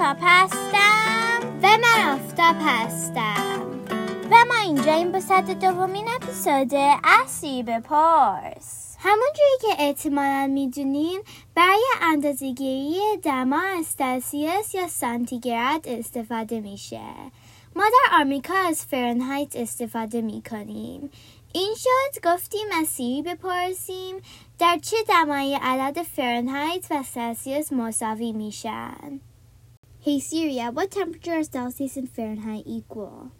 تاپ هستم. و من آفتاب هستم. و ما اینجا این صد دومین اپیزود اصلی بپرس همونجوری که احتمالا می‌دونین برای اندازگیری دما از سلسیوس یا سانتیگراد استفاده میشه. ما در آمریکا از فرنهایت استفاده می‌کنیم. این شد گفتیم از سیری بپرسیم در چه دمای عدد فرنهایت و سلسیوس مساوی میشن. Hey Siri, at what temperature is Celsius and Fahrenheit equal?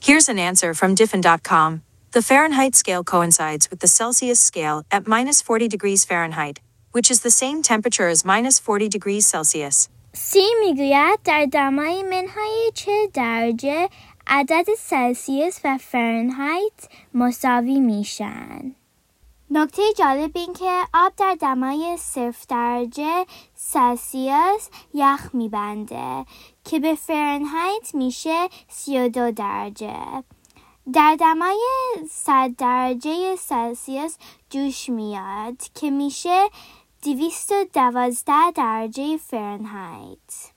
Here's an answer from Diffin.com. The Fahrenheit scale coincides with the Celsius scale at minus 40 degrees Fahrenheit, which is the same temperature as minus 40 degrees Celsius. سی میگوید در دمای منهای چه درجه عدد سلسیوس و فرنهایت مساوی میشن. نکته جالب این که آب در دمای صفر درجه سلسیوس یخ میبنده که به فرنهایت میشه 32 درجه. در دمای 100 درجه سلسیوس جوش میاد که میشه 212 درجه فرنهایت.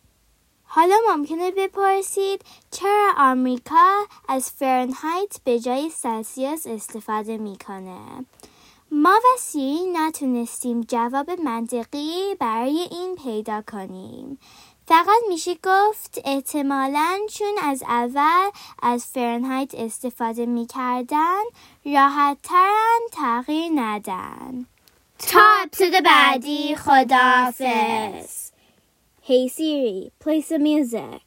حالا ممکنه بپرسید چرا آمریکا از فرنهایت به جای سلسیوس استفاده می‌کنه؟ ما و سی نتونستیم جواب منطقی برای این پیدا کنیم. فقط میشه گفت احتمالا چون از اول از فرنهایت استفاده می‌کردن راحت ترن تغییر ندن. تا اپسود بعدی خداحافظ Hey Siri, play some music.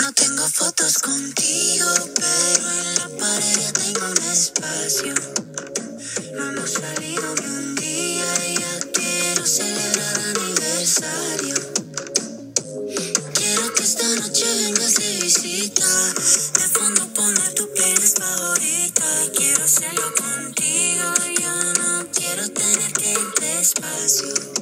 No tengo fotos contigo, pero en la pared tengo un espacio. De fondo poner tu playlist favorita. Quiero hacerlo contigo, yo no quiero tener que ir.